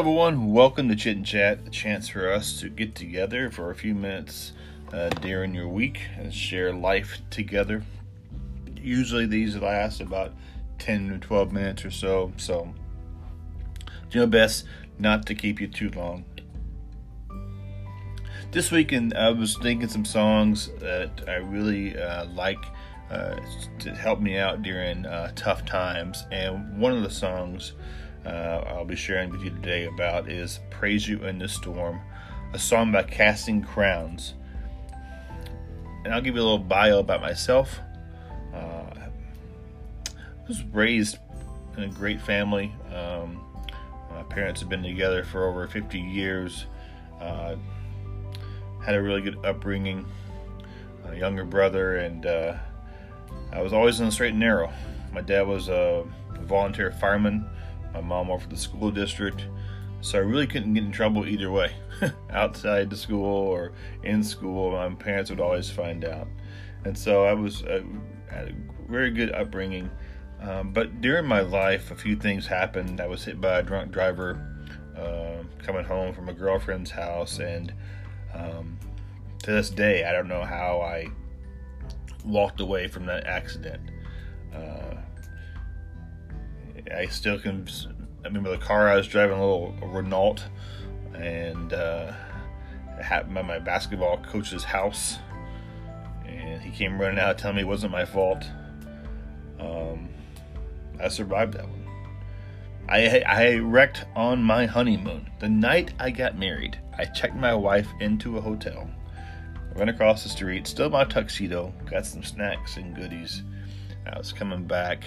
Everyone. Welcome to Chit and Chat, a chance for us to get together for a few minutes uh, during your week and share life together. Usually, these last about 10 to 12 minutes or so, so do your best not to keep you too long. This weekend, I was thinking some songs that I really uh, like uh, to help me out during uh, tough times, and one of the songs uh, I'll be sharing with you today about is Praise You in the Storm, a song by Casting Crowns. And I'll give you a little bio about myself. Uh, I was raised in a great family. Um, my parents have been together for over 50 years. Uh, had a really good upbringing, a younger brother, and uh, I was always in the straight and narrow. My dad was a volunteer fireman my mom worked for the school district, so I really couldn't get in trouble either way, outside the school or in school. My parents would always find out, and so I was uh, had a very good upbringing. Um, but during my life, a few things happened. I was hit by a drunk driver uh, coming home from a girlfriend's house, and um, to this day, I don't know how I walked away from that accident. I still can. I remember the car I was driving, a little Renault, and uh, it happened by my basketball coach's house. And he came running out telling me it wasn't my fault. Um, I survived that one. I, I wrecked on my honeymoon. The night I got married, I checked my wife into a hotel. Went across the street, still my tuxedo, got some snacks and goodies. I was coming back,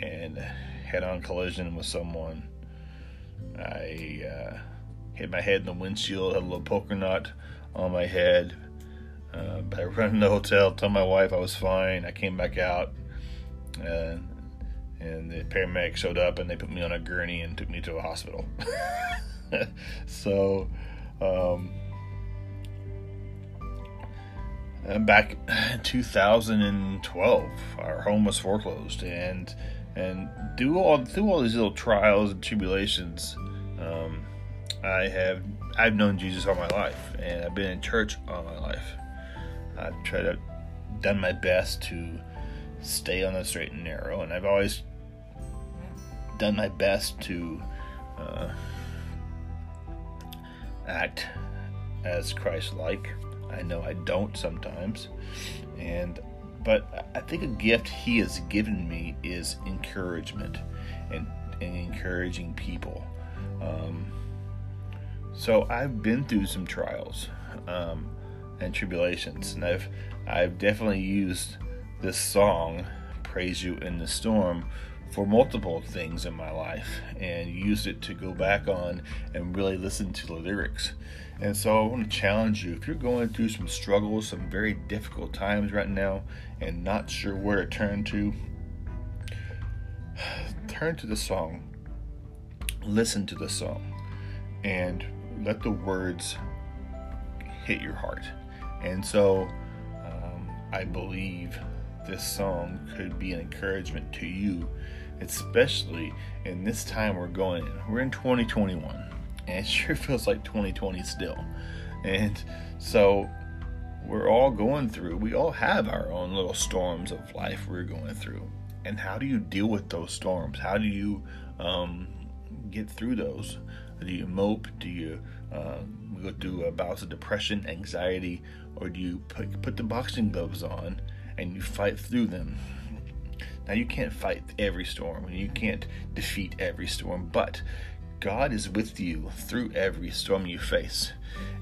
and head-on collision with someone. I uh, hit my head in the windshield, had a little poker knot on my head. Uh, but I ran in the hotel, told my wife I was fine. I came back out, uh, and the paramedics showed up and they put me on a gurney and took me to a hospital. so, um, back in 2012, our home was foreclosed, and and through all through all these little trials and tribulations, um, I have I've known Jesus all my life, and I've been in church all my life. I've tried to done my best to stay on the straight and narrow, and I've always done my best to uh, act as Christ-like. I know I don't sometimes, and but I think a gift He has given me is encouragement and, and encouraging people. Um, so I've been through some trials um, and tribulations, and I've I've definitely used this song, "Praise You in the Storm," for multiple things in my life, and used it to go back on and really listen to the lyrics. And so I want to challenge you if you're going through some struggles, some very difficult times right now, and not sure where to turn to, turn to the song, listen to the song, and let the words hit your heart. And so um, I believe this song could be an encouragement to you, especially in this time we're going in. We're in 2021 and it sure feels like 2020 still. And so we're all going through, we all have our own little storms of life we're going through. And how do you deal with those storms? How do you um, get through those? Do you mope? Do you uh, go through bouts of depression, anxiety, or do you put, put the boxing gloves on and you fight through them? Now, you can't fight every storm, and you can't defeat every storm, but God is with you through every storm you face.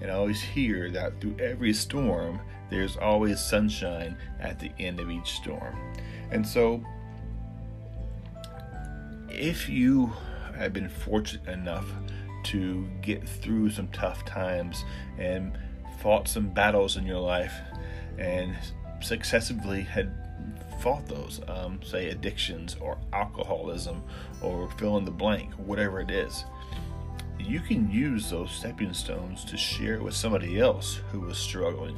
And I always hear that through every storm, there's always sunshine at the end of each storm. And so, if you have been fortunate enough to get through some tough times and fought some battles in your life and successively had fought those, um, say addictions or alcoholism or fill in the blank, whatever it is. You can use those stepping stones to share with somebody else who was struggling,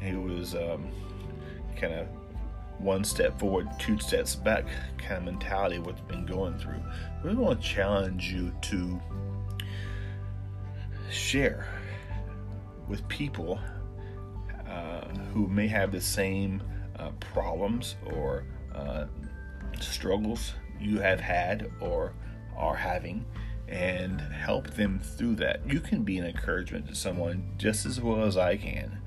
who was um, kind of one step forward, two steps back kind of mentality what they've been going through. We want to challenge you to share with people uh, who may have the same uh, problems or uh, struggles you have had or are having and help them through that. You can be an encouragement to someone just as well as I can.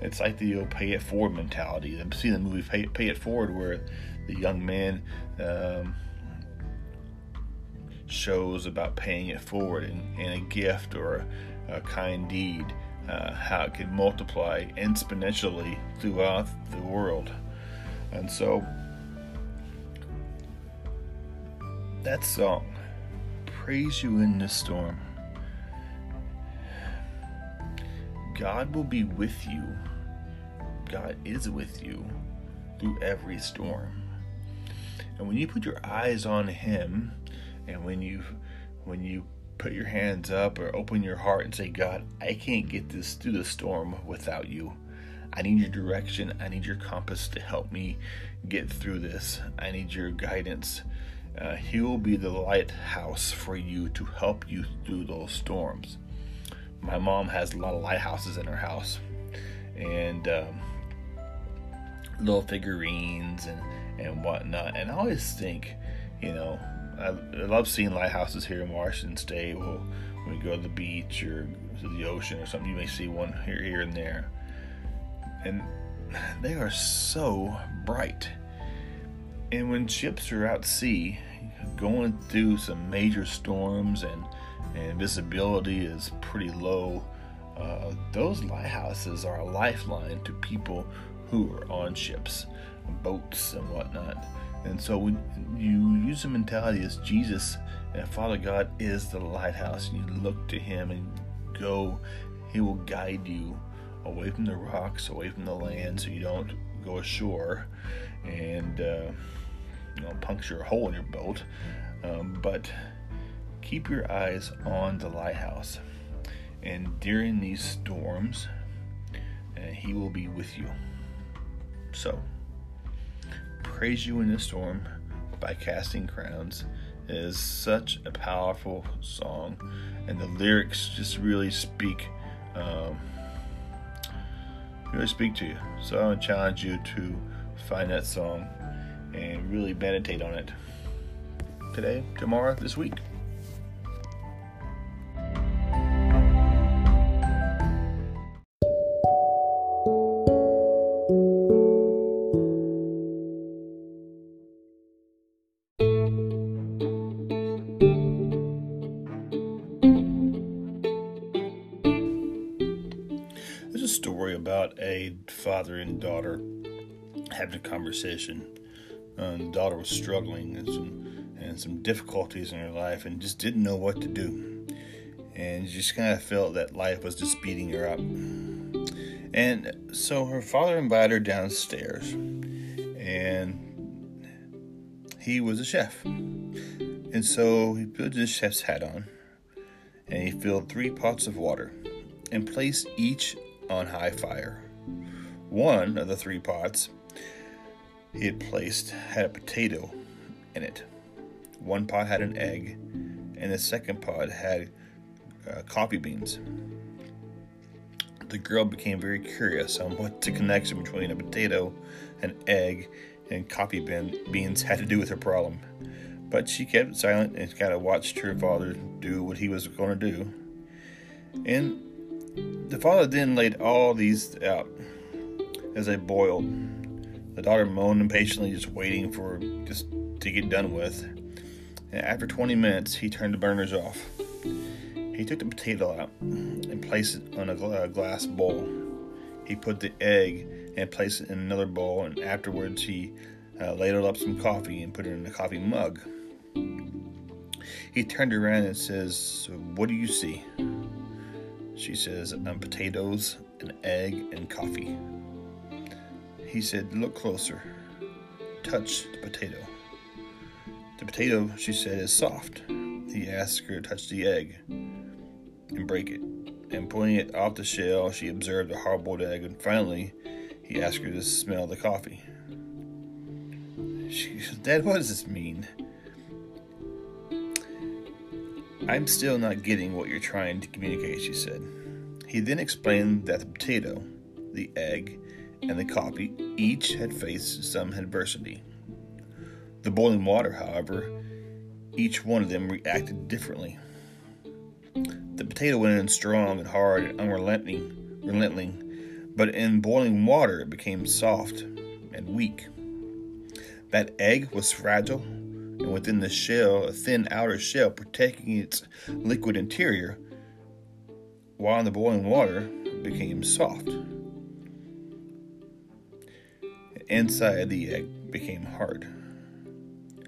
It's like the old pay it forward mentality. I've seen the movie Pay, pay It Forward where the young man um, shows about paying it forward and, and a gift or a, a kind deed, uh, how it can multiply exponentially throughout the world. And so that song, Praise You in the Storm. God will be with you. God is with you through every storm. And when you put your eyes on him and when you when you put your hands up or open your heart and say, God, I can't get this through the storm without you. I need your direction. I need your compass to help me get through this. I need your guidance. Uh, he will be the lighthouse for you to help you through those storms. My mom has a lot of lighthouses in her house and um, little figurines and, and whatnot. And I always think, you know, I, I love seeing lighthouses here in Washington State. Well, when we go to the beach or to the ocean or something, you may see one here, here and there. And they are so bright. And when ships are out at sea, going through some major storms and, and visibility is pretty low, uh, those lighthouses are a lifeline to people who are on ships, boats, and whatnot. And so when you use the mentality as Jesus and Father God is the lighthouse, and you look to Him and go, He will guide you away from the rocks, away from the land, so you don't go ashore and uh, you know puncture a hole in your boat. Um, but keep your eyes on the lighthouse, and during these storms, uh, He will be with you. So Praise You in the Storm by Casting Crowns is such a powerful song, and the lyrics just really speak, um, really speak to you. So I would challenge you to find that song and really meditate on it today, tomorrow, this week. Father and daughter having a conversation. Um, the daughter was struggling and some and some difficulties in her life and just didn't know what to do, and she just kind of felt that life was just beating her up. And so her father invited her downstairs, and he was a chef, and so he put his chef's hat on, and he filled three pots of water, and placed each on high fire. One of the three pots he had placed had a potato in it. One pot had an egg, and the second pot had uh, coffee beans. The girl became very curious on what the connection between a potato, an egg, and coffee bean, beans had to do with her problem. But she kept silent and kind of watched her father do what he was going to do. And the father then laid all these out as they boiled. The daughter moaned impatiently, just waiting for just to get done with. And after 20 minutes, he turned the burners off. He took the potato out and placed it on a glass bowl. He put the egg and placed it in another bowl, and afterwards he uh, ladled up some coffee and put it in a coffee mug. He turned around and says, "What do you see?" She says, um, potatoes, an egg, and coffee. He said, Look closer. Touch the potato. The potato, she said, is soft. He asked her to touch the egg and break it. And pulling it off the shell, she observed a hard boiled egg, and finally, he asked her to smell the coffee. She said, Dad, what does this mean? I'm still not getting what you're trying to communicate, she said. He then explained that the potato, the egg, and the coffee each had faced some adversity. The boiling water, however, each one of them reacted differently. The potato went in strong and hard and unrelenting, relenting, but in boiling water it became soft and weak. That egg was fragile, and within the shell, a thin outer shell protecting its liquid interior, while in the boiling water it became soft. Inside the egg became hard.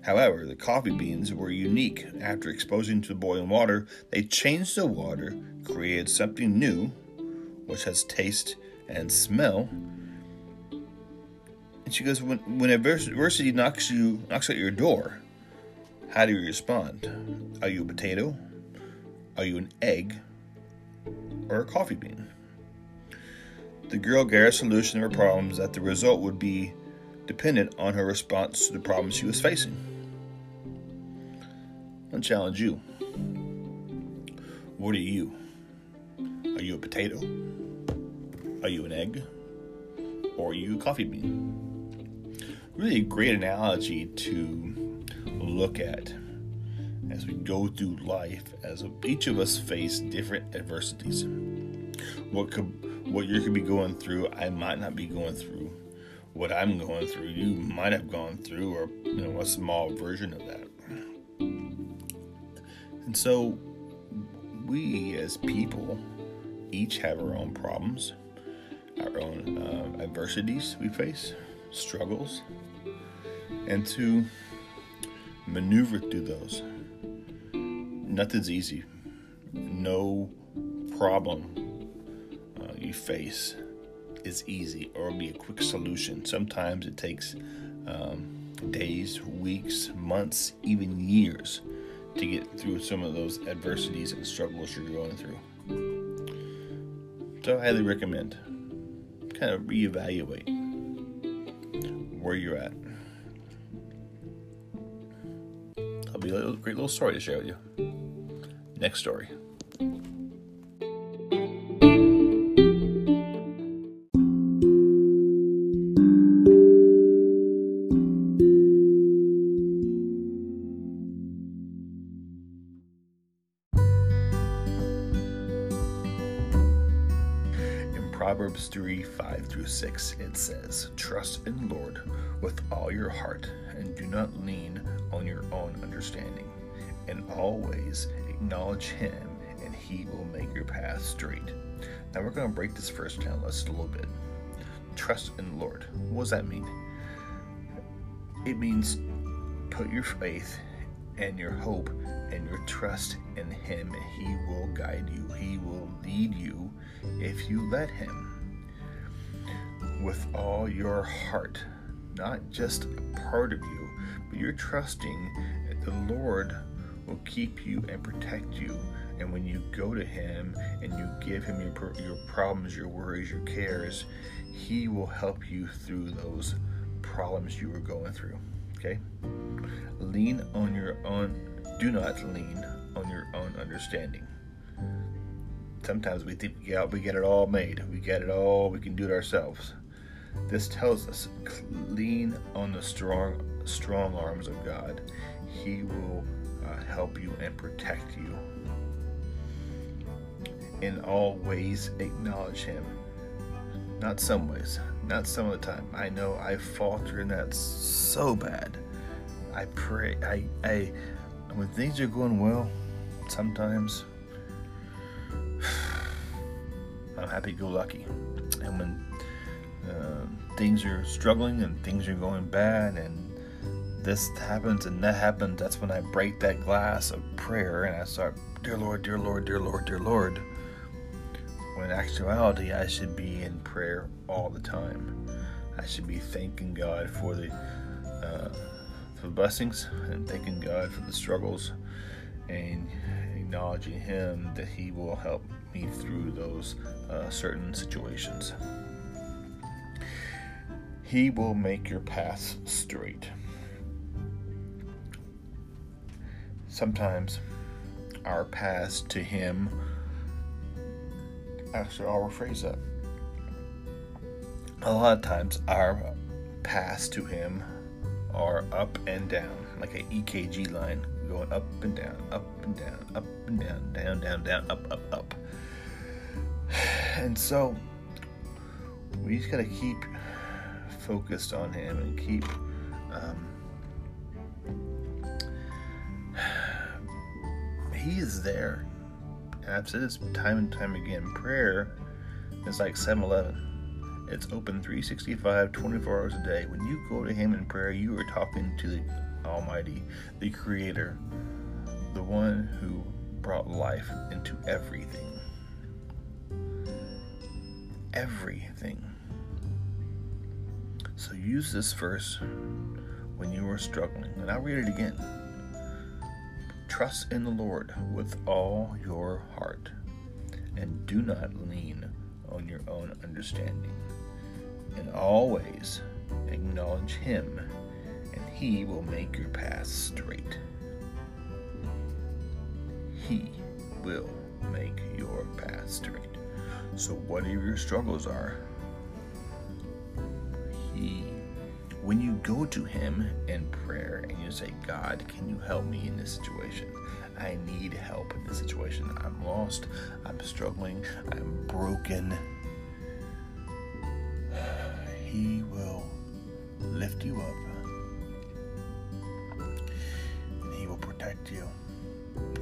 However, the coffee beans were unique. After exposing to boiling water, they changed the water, created something new, which has taste and smell. And she goes, when, when adversity knocks you knocks at your door, how do you respond? Are you a potato? Are you an egg? Or a coffee bean? The girl gave a solution of her problems that the result would be dependent on her response to the problems she was facing. I'll challenge you. What are you? Are you a potato? Are you an egg? Or are you a coffee bean? Really great analogy to look at as we go through life as each of us face different adversities. What could what you could be going through, I might not be going through. What I'm going through, you might have gone through, or you know, a small version of that. And so, we as people each have our own problems, our own uh, adversities we face, struggles, and to maneuver through those. Nothing's easy. No problem face is easy or be a quick solution. Sometimes it takes um, days, weeks, months, even years to get through some of those adversities and struggles you're going through. So I highly recommend kind of reevaluate where you're at. I'll be a great little story to share with you. Next story. Proverbs 3 5 through 6, it says, Trust in the Lord with all your heart, and do not lean on your own understanding. And always acknowledge Him, and He will make your path straight. Now we're going to break this verse down just a little bit. Trust in the Lord. What does that mean? It means put your faith and your hope and your trust in Him, He will guide you. He will lead you if you let Him with all your heart, not just a part of you, but you're trusting that the Lord will keep you and protect you. And when you go to Him and you give Him your, your problems, your worries, your cares, He will help you through those problems you are going through. Okay? Lean on your own, do not lean on your own understanding. Sometimes we think we get, we get it all made. We get it all, we can do it ourselves. This tells us lean on the strong strong arms of God. He will uh, help you and protect you. In all ways, acknowledge Him. Not some ways, not some of the time. I know I falter in that so bad. I pray. I, I, when things are going well, sometimes I'm happy-go-lucky, and when uh, things are struggling and things are going bad and this happens and that happens, that's when I break that glass of prayer and I start, Dear Lord, dear Lord, dear Lord, dear Lord. When in actuality, I should be in prayer all the time. I should be thanking God for the uh, for blessings and thanking God for the struggles and acknowledging Him that He will help me through those uh, certain situations. He will make your path straight. Sometimes our past to Him. Actually, I'll rephrase that. A lot of times, our past to Him are up and down, like an EKG line going up and down, up and down, up and down, down, down, down, up, up, up. And so we just gotta keep focused on Him and keep. Um, he is there. And I've said this time and time again. Prayer is like 7 Eleven. It's open 365, 24 hours a day. When you go to Him in prayer, you are talking to the Almighty, the Creator, the one who brought life into everything. Everything. So use this verse when you are struggling. And I'll read it again. Trust in the Lord with all your heart, and do not lean on your own understanding. And always acknowledge Him, and He will make your path straight. He will make your path straight. So, whatever your struggles are, when you go to Him in prayer and you say, God, can you help me in this situation? I need help in this situation. I'm lost. I'm struggling. I'm broken. He will lift you up. And He will protect you.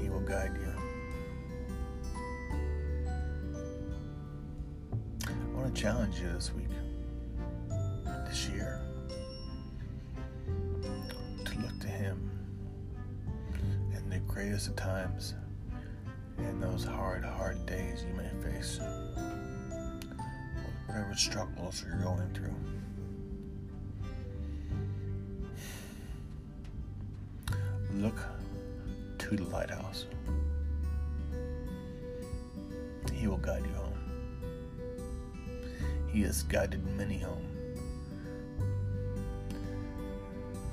He will guide you. I want to challenge you this week, of times, in those hard, hard days you may face, whatever struggles you're going through. Look to the lighthouse. He will guide you home. He has guided many home.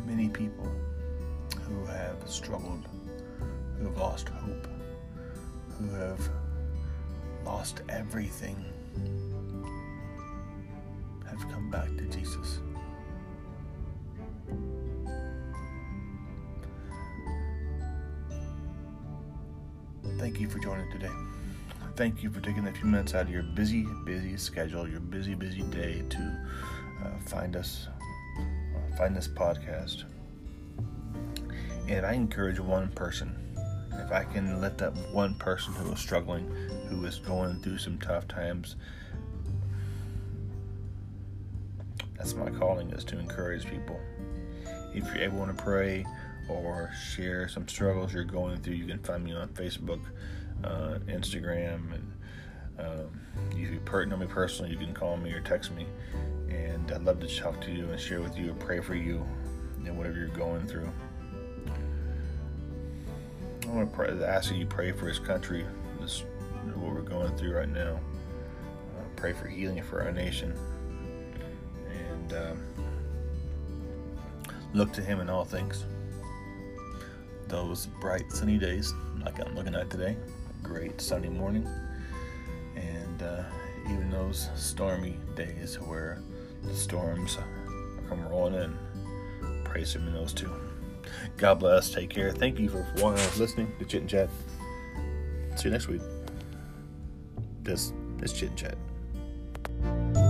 Many people who have struggled, who have lost hope, who have lost everything, have come back to Jesus. Thank you for joining today. Thank you for taking a few minutes out of your busy, busy schedule, your busy, busy day to uh, find us, uh, find this podcast. And I encourage one person, if I can let that one person who is struggling, who is going through some tough times, that's my calling is to encourage people. If you're able to pray, or share some struggles you're going through, you can find me on Facebook, uh, Instagram, and um, if you per- know me personally, you can call me or text me, and I'd love to talk to you and share with you and pray for you and whatever you're going through. I want to ask you to pray for His country. This what we're going through right now. Uh, pray for healing for our nation, and um, look to Him in all things those bright sunny days like I'm looking at today. Great sunny morning. And uh, even those stormy days where the storms come rolling in. Praise Him in those too. God bless. Take care. Thank you for listening to Chit and Chat. See you next week. This is Chit and Chat.